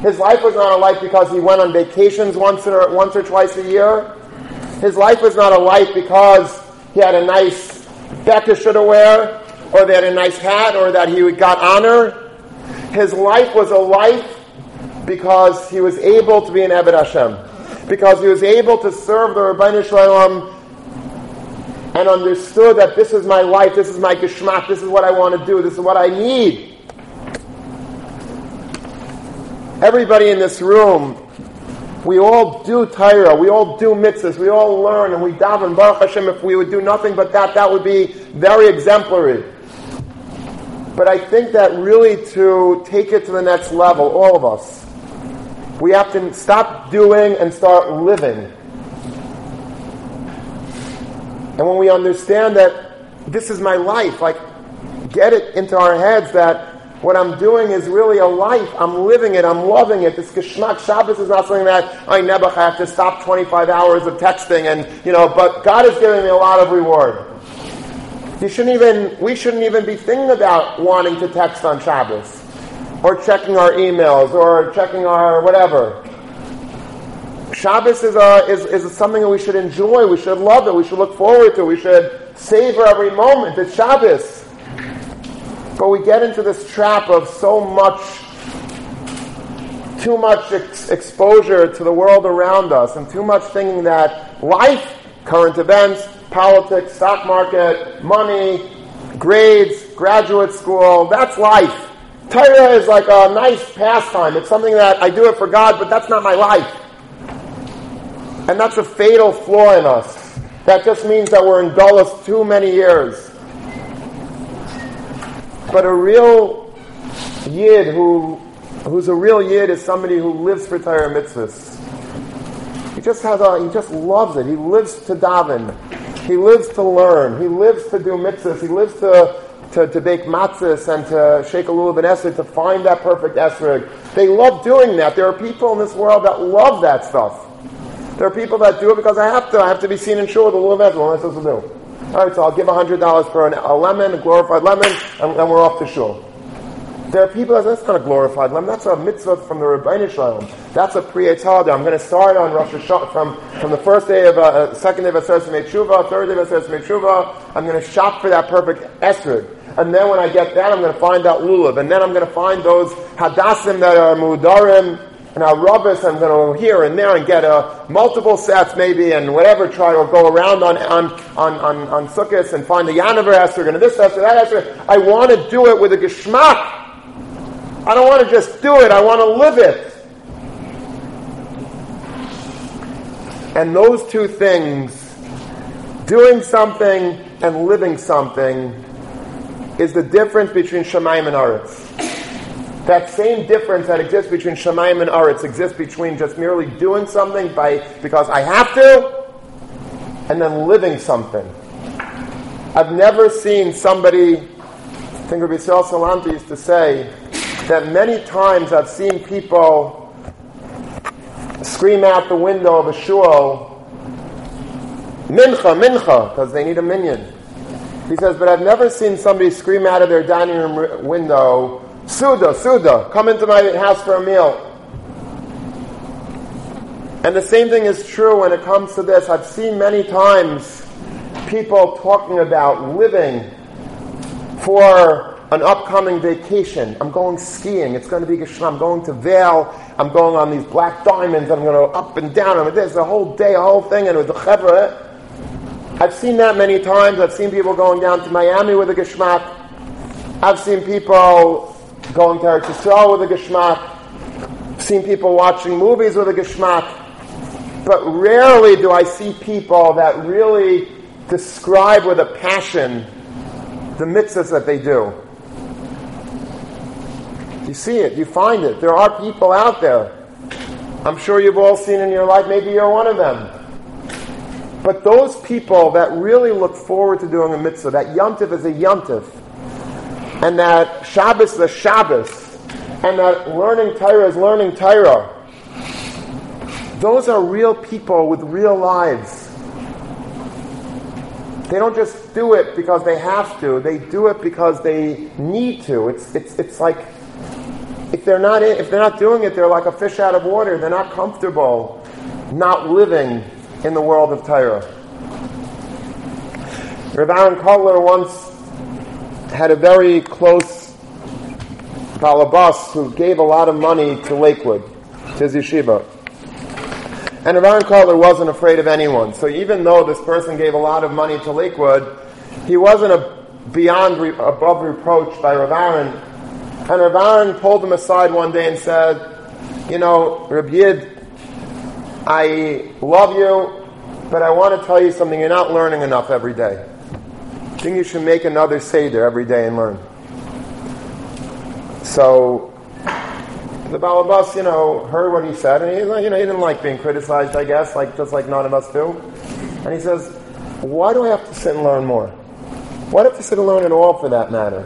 His life was not a life because he went on vacations once or, once or twice a year. His life was not a life because he had a nice Beckish to wear, or had a nice hat, or that he got honor. His life was a life because he was able to be an Ebed Hashem. Because he was able to serve the Ribono Shel Olam and understood that this is my life, this is my geschmack, this is what I want to do, this is what I need. Everybody in this room, we all do Torah, we all do mitzvahs, we all learn, and we daven Baruch Hashem. If we would do nothing but that, that would be very exemplary. But I think that really to take it to the next level, all of us, we have to stop doing and start living. And when we understand that this is my life, like get it into our heads that what I'm doing is really a life. I'm living it. I'm loving it. This geschmack Shabbos is not something that I never have to stop 25 hours of texting and, you know, but God is giving me a lot of reward. You shouldn't even, we shouldn't even be thinking about wanting to text on Shabbos or checking our emails or checking our whatever. Shabbos is, a, is, is something that we should enjoy. We should love it. We should look forward to. We should savor every moment. It's Shabbos. But we get into this trap of so much, too much ex- exposure to the world around us and too much thinking that life, current events, politics, stock market, money, grades, graduate school, that's life. Torah is like a nice pastime. It's something that I do it for God, but that's not my life. And that's a fatal flaw in us. That just means that we're in Dulles too many years. But a real Yid who, who's a real Yid is somebody who lives for Torah mitzvahs. He just has a, he just loves it. He lives to daven. He lives to learn. He lives to do mitzvahs. He lives to, to, to bake matzahs and to shake a lulav and esrog, to find that perfect esrog. They love doing that. There are people in this world that love that stuff. There are people that do it because I have to. I have to be seen in shul with a little vessel. What am supposed to do? All right, so I'll give $100 for an, a lemon, a glorified lemon, and, and we're off to shul. There are people that that's not a glorified lemon. That's a mitzvah from the Ribono Shel Olam. That's a holiday. I'm going to start on Rosh Hashanah from, from the first day of uh, uh second day of Aseret Tshuva, third day of Aseret Tshuva. I'm going to shop for that perfect esrog. And then when I get that, I'm going to find out lulav. And then I'm going to find those hadassim that are mudarim and I'll rub I'm going to go here and there and get a multiple sets maybe and whatever try or go around on on on on, on Sukkot and find the Yanover Esther and this Esther, that. I want to do it with a geschmack. I don't want to just do it. I want to live it. And those two things, doing something and living something, is the difference between Shemaim and Aretz. That same difference that exists between Shemaim and Aretz exists between just merely doing something by because I have to, and then living something. I've never seen somebody, I think Rabbi Yisrael Salanter used to say, that many times I've seen people scream out the window of a shul, mincha, mincha, because they need a minyan. He says, but I've never seen somebody scream out of their dining room window, Suda, Suda, come into my house for a meal. And the same thing is true when it comes to this. I've seen many times people talking about living for an upcoming vacation. I'm going skiing. It's going to be Geshlam. I'm going to Vail. I'm going on these black diamonds. I'm going to up and down. I'm there's a whole day, a whole thing, and with the chevra. I've seen that many times. I've seen people going down to Miami with a geschmack. I've seen people going to Eretz Yisrael with a geschmack, seen people watching movies with a geschmack, but rarely do I see people that really describe with a passion the mitzvahs that they do. You see it, you find it. There are people out there. I'm sure you've all seen in your life, maybe you're one of them. But those people that really look forward to doing a mitzvah, that yontif is a yontif, and that Shabbos is Shabbos, and that learning Torah is learning Torah, those are real people with real lives. They don't just do it because they have to. They do it because they need to. It's, it's, it's like if they're not in, if they're not doing it, they're like a fish out of water. They're not comfortable, not living in the world of Torah. Rav Aaron Kotler once had a very close balabas who gave a lot of money to Lakewood, to his yeshiva. And Aaron Kotler wasn't afraid of anyone. So even though this person gave a lot of money to Lakewood, he wasn't a, beyond re, above reproach by Rav Aaron. And Rav Aaron pulled him aside one day and said, you know, Reb Yid, I love you, but I want to tell you something. You're not learning enough every day. Think you should make another Seder every day and learn. So the Balabas, you know, heard what he said, and he, you know, he didn't like being criticized, I guess, like just like none of us do. And he says, "Why do I have to sit and learn more? Why do I have to sit and learn at all, for that matter?"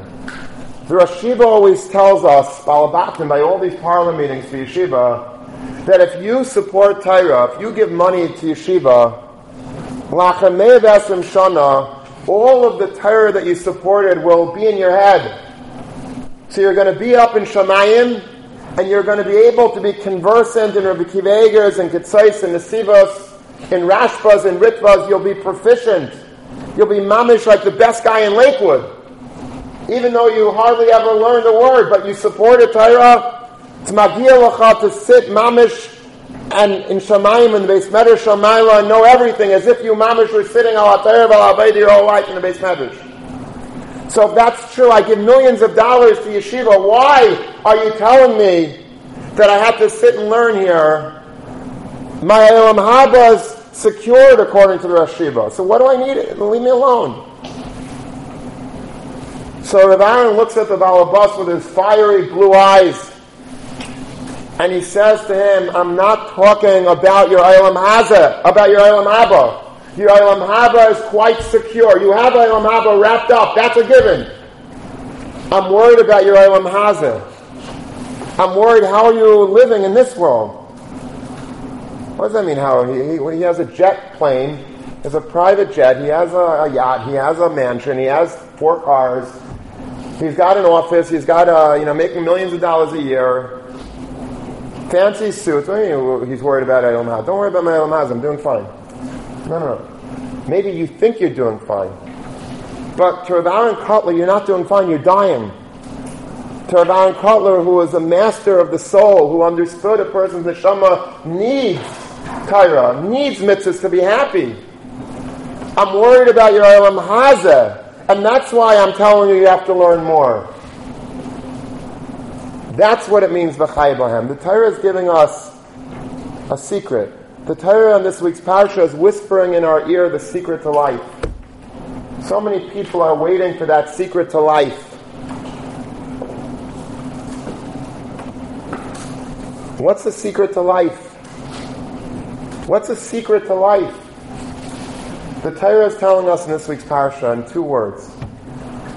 The Rosh Yeshiva always tells us, Balabatim, by all these parlor meetings for Yeshiva, that if you support Torah, if you give money to Yeshiva, Shana, all of the Torah that you supported will be in your head. So you're going to be up in Shamayim, and you're going to be able to be conversant in Rabbi Kiva Eigers and Ketzais and Nesivos, in Rashbas and Ritvas, you'll be proficient. You'll be mamish like the best guy in Lakewood. Even though you hardly ever learned a word, but you supported Torah, it's magia to sit mamish and in Shamayim and the beis medrash Shamayla and know everything as if you mamish were sitting al Torah al your whole life in the beis medrash. So if that's true, I give millions of dollars to yeshiva. Why are you telling me that I have to sit and learn here? My Olam Haba is secured according to the Rosh Yeshiva. So what do I need? Leave me alone. So Rav Aaron looks at the Balabas with his fiery blue eyes, and he says to him, I'm not talking about your Olam Haza, about your Olam Haba. Your Olam Haba is quite secure. You have Olam Haba wrapped up. That's a given. I'm worried about your Olam Haza. I'm worried how are you living in this world? What does that mean? How he, he, he has a jet plane, he has a private jet, he has a, a, yacht, he has a mansion, he has four cars, he's got an office, he's got a, you know making millions of dollars a year, fancy suits. Do you mean he's worried about Olam Haza? Don't worry about my Olam Haza. I'm doing fine. No, no, no. Maybe you think you're doing fine. But to Rav Aaron Kotler, you're not doing fine, you're dying. To Rav Aaron Kotler, who was a master of the soul, who understood a person's neshama needs Torah, needs mitzvahs to be happy. I'm worried about your Olam Hazeh, and that's why I'm telling you you have to learn more. That's what it means, V'chai The Torah is giving us a secret. The Torah on this week's parsha is whispering in our ear the secret to life. So many people are waiting for that secret to life. What's the secret to life? What's the secret to life? The Torah is telling us in this week's parsha in two words.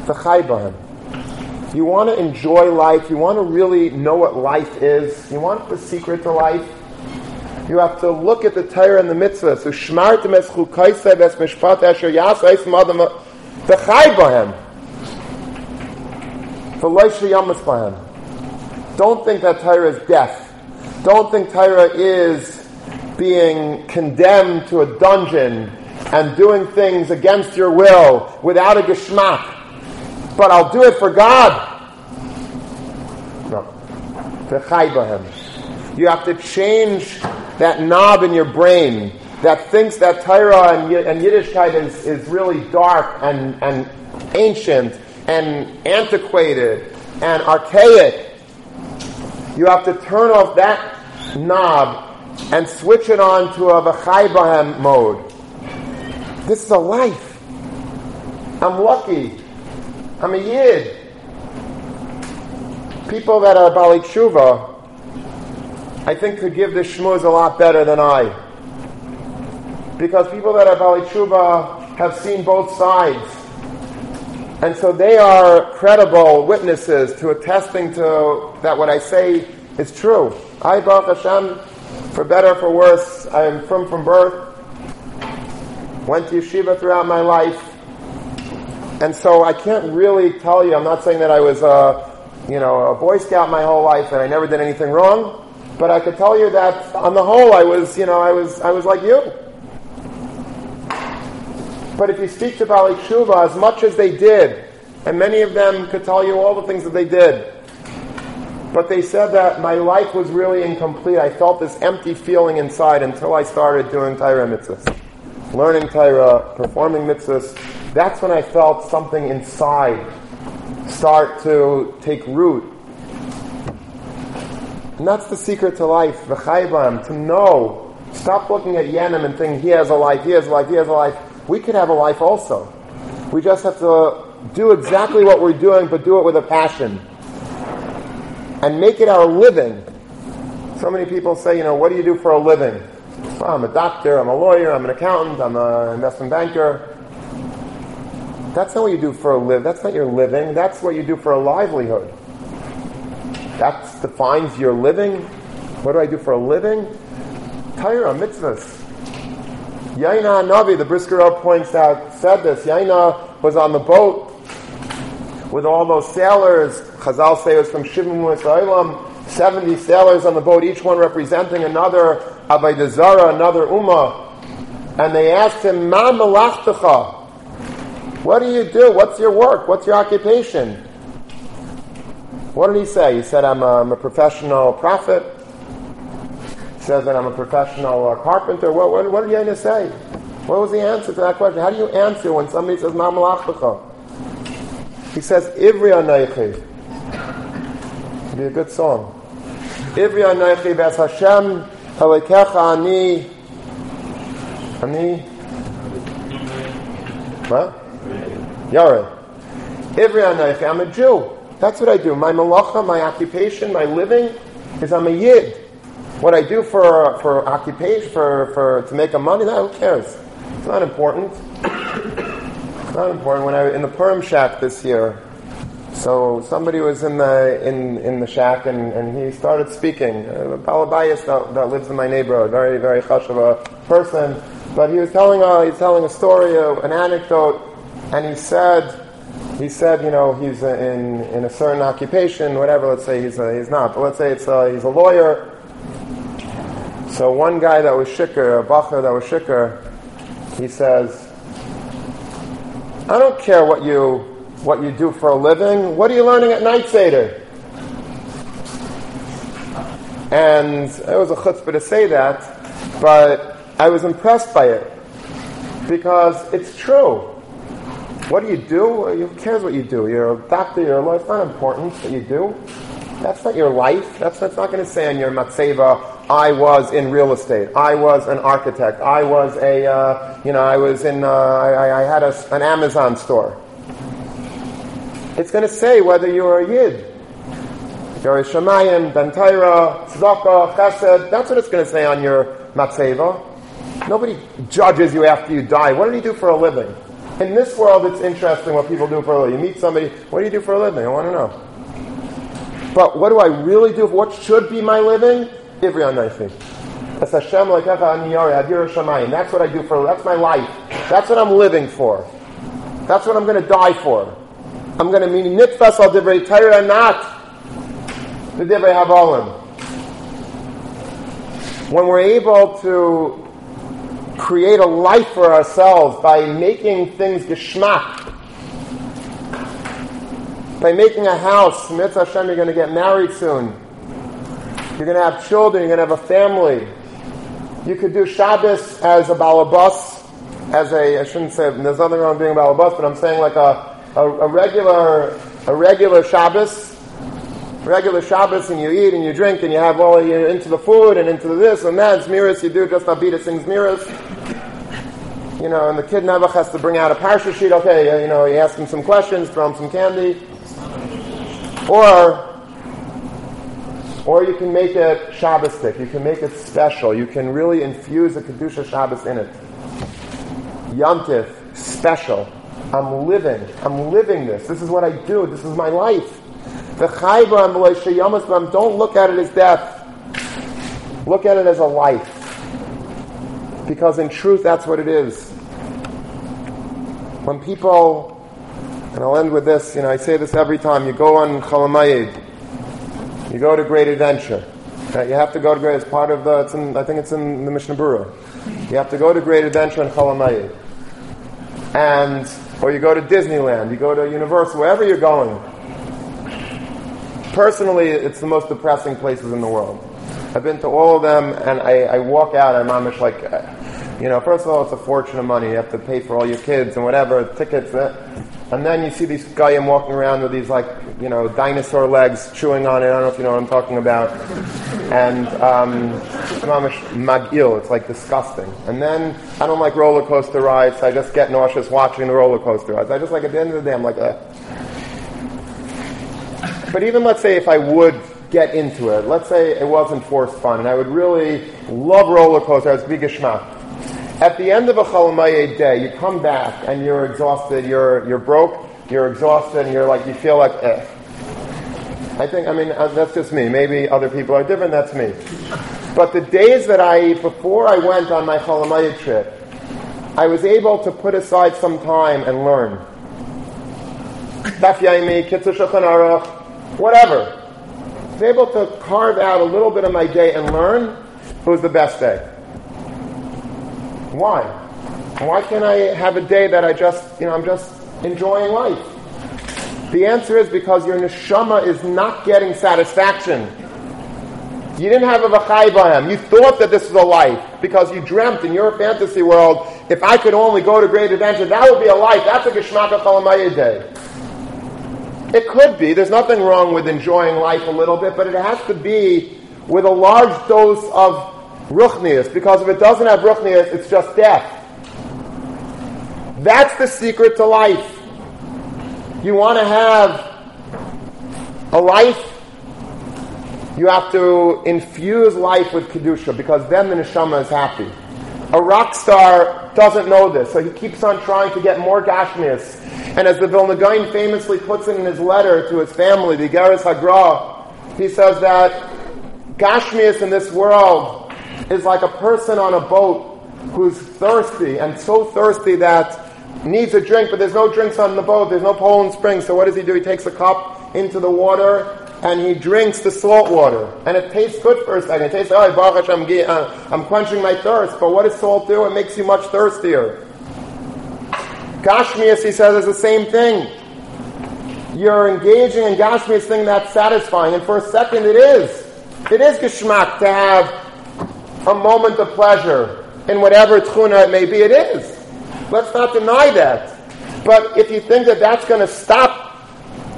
The chayban. You want to enjoy life. You want to really know what life is. You want the secret to life. You have to look at the Torah and the mitzvah. So. Don't think that Torah is death. Don't think Torah is being condemned to a dungeon and doing things against your will without a geschmack. But I'll do it for God. No. You have to change that knob in your brain that thinks that Torah and, and Yiddishkeit is, is really dark and, and ancient and antiquated and archaic. You have to turn off that knob and switch it on to a V'chai mode. This is a life. I'm lucky. I'm a Yid. People that are Bali Tshuva, I think could give this shmuz a lot better than I. because people that are Bali Tshuva have seen both sides. And so they are credible witnesses to attesting to that what I say is true. I, Baruch Hashem, for better for worse, I am from from birth, went to yeshiva throughout my life, and so I can't really tell you, I'm not saying that I was a, you know, a Boy Scout my whole life and I never did anything wrong, but I could tell you that on the whole I was, you know, I was, I was like you. But if you speak to Bali Tshuva, as much as they did, and many of them could tell you all the things that they did, but they said that my life was really incomplete. I felt this empty feeling inside until I started doing Torah mitzvahs. Learning Torah, performing mitzvahs. That's when I felt something inside start to take root. And that's the secret to life, v'chaybam, to know. Stop looking at Yenim and thinking he has a life, he has a life, he has a life. We could have a life also. We just have to do exactly what we're doing, but do it with a passion. And make it our living. So many people say, you know, what do you do for a living? Well, I'm a doctor, I'm a lawyer, I'm an accountant, I'm an investment banker. That's not what you do for a live. That's not your living. That's what you do for a livelihood. That defines your living. What do I do for a living? Torah, mitzvahs. Yaina Navi, the Brisker points out, said this. Yaina was on the boat with all those sailors. Chazal say it was from Shivim Israelim. 70 sailors on the boat, each one representing another Avaydazara, another Ummah. And they asked him, Ma malachtecha? What do you do? What's your work? What's your occupation? What did he say? He said, I'm a, I'm a professional prophet. He says that I'm a professional uh, carpenter. What, what, what did Yaina say? What was the answer to that question? How do you answer when somebody says, Ma? He says, Ivri anaychi. Be a good song. Ivri anaychi ves Hashem halikecha ani. Ani? What? Yare. Ivri. I'm a Jew. That's what I do. My malacha, my occupation, my living is I'm a yid. What I do for for occupation, for, for to make a money, that who cares? It's not important. (coughs) It's not important. When I in the Purim shack this year, so somebody was in the in, in the shack and, and he started speaking. Uh, a balabayas that, that lives in my neighborhood, very very chashava person, but he was telling a he's telling a story, uh, an anecdote, and he said he said, you know, he's in, in a certain occupation, whatever, let's say he's, a, he's not, but let's say it's a, he's a lawyer. So one guy that was shikr, a bacher that was shikr, he says, I don't care what you, what you do for a living. What are you learning at night Seder? And it was a chutzpah to say that, but I was impressed by it because it's true. What do you do? Who cares what you do? You're a doctor, you're a lawyer. It's not important what you do. That's not your life. That's, that's not going to say on your matzeva, I was in real estate. I was an architect. I was a, uh, you know, I was in, uh, I, I, had a, an Amazon store. It's going to say whether you're a Yid. You're a Shemayim, Bentaira, Tzedakah, Chesed. That's what it's going to say on your matzeva. Nobody judges you after you die. What did he do for a living? In this world, it's interesting what people do for a living. You meet somebody, what do you do for a living? I want to know. But what do I really do? What should be my living? That's. That's what I do for, that's my life. That's what I'm living for. That's what I'm going to die for. I'm going to mean nitfas al divrei Torah, not the divrei havolim. When we're able to create a life for ourselves by making things geschmack. By making a house, mitzvah Hashem, you're going to get married soon. You're going to have children, you're going to have a family. You could do Shabbos as a balabas, as a, I shouldn't say, there's nothing wrong with being a balabas, but I'm saying like a, a, a regular, a regular Shabbos, regular Shabbos and you eat and you drink and you have all you're into the food and into this and that. Zmiris, you do just Abita sings Zmiris. You know, and the kid never has to bring out a parsha sheet. Okay, you know, you ask him some questions, throw him some candy. Or, or you can make it Shabbos stick. You can make it special. You can really infuse the Kedusha Shabbos in it. Yantif, special. I'm living. I'm living this. This is what I do. This is my life. Don't look at it as death. Look at it as a life. Because in truth, that's what it is. When people, and I'll end with this, you know, I say this every time, you go on Chalamayid, you go to Great Adventure. Right? You have to go to Great, it's part of the, it's in, I think it's in the Mishnah Berurah. You have to go to Great Adventure in Chalamayid. And, or you go to Disneyland, you go to Universal, wherever you're going. Personally, it's the most depressing places in the world. I've been to all of them, and I, I walk out, I'm almost like, you know, first of all, it's a fortune of money. You have to pay for all your kids and whatever, tickets. Uh, and then you see these guys walking around with these, like, you know, dinosaur legs chewing on it. I don't know if you know what I'm talking about. And, um, magil, it's like disgusting. And then I don't like roller coaster rides. I just get nauseous watching the roller coaster rides. I just like, at the end of the day, I'm like, uh, but even let's say if I would get into it, let's say it wasn't forced fun, and I would really love roller coasters, it's big geschmack. At the end of a Chalamayed day, you come back and you're exhausted, you're, you're broke, you're exhausted, and you're like, you feel like, eh. I think, I mean, uh, that's just me. Maybe other people are different, that's me. But the days that I, before I went on my Chalamayed trip, I was able to put aside some time and learn. Whatever. I was able to carve out a little bit of my day and learn, it was the best day. Why? Why can't I have a day that I just, you know, I'm just enjoying life? The answer is because your neshama is not getting satisfaction. You didn't have a v'chai You thought that this was a life because you dreamt in your fantasy world, if I could only go to great adventure, that would be a life. That's a geshmaka chalamayah day. It could be. There's nothing wrong with enjoying life a little bit, but it has to be with a large dose of ruchnius, because if it doesn't have ruchnius, it's just death. That's the secret to life. You want to have a life, you have to infuse life with Kedusha, because then the neshama is happy. A rock star doesn't know this, so he keeps on trying to get more gashmias. And as the Vilna Gaon famously puts it in his letter to his family, the Geras Hagra, he says that gashmias in this world is like a person on a boat who's thirsty and so thirsty that needs a drink, but there's no drinks on the boat. There's no Poland Spring. So what does he do? He takes a cup into the water and he drinks the salt water. And it tastes good for a second. It tastes, oh, Hashem, uh, I'm quenching my thirst. But what does salt do? It makes you much thirstier. Gashmias, he says, is the same thing. You're engaging in Gashmias thing that's satisfying. And for a second, it is. It is Geshmak to have a moment of pleasure in whatever tchuna it may be. It is. Let's not deny that. But if you think that that's going to stop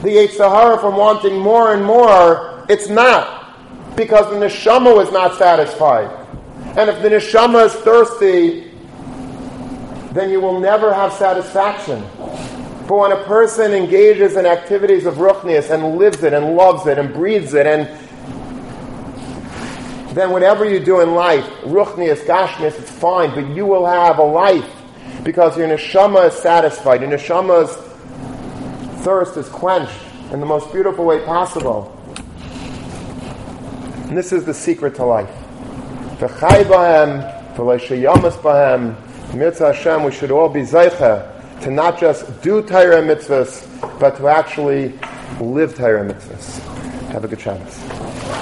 the yetzer hara from wanting more and more, it's not. Because the neshama is not satisfied. And if the neshama is thirsty, then you will never have satisfaction. But when a person engages in activities of ruchnias and lives it and loves it and breathes it and then whatever you do in life, ruchnias, gashmias, it's fine, but you will have a life because your neshama is satisfied. Your neshama's thirst is quenched in the most beautiful way possible. And this is the secret to life. Mitzvah Hashem, we should all be zeicha to not just do Torah mitzvahs, but to actually live Torah mitzvahs. Have a good Shabbos.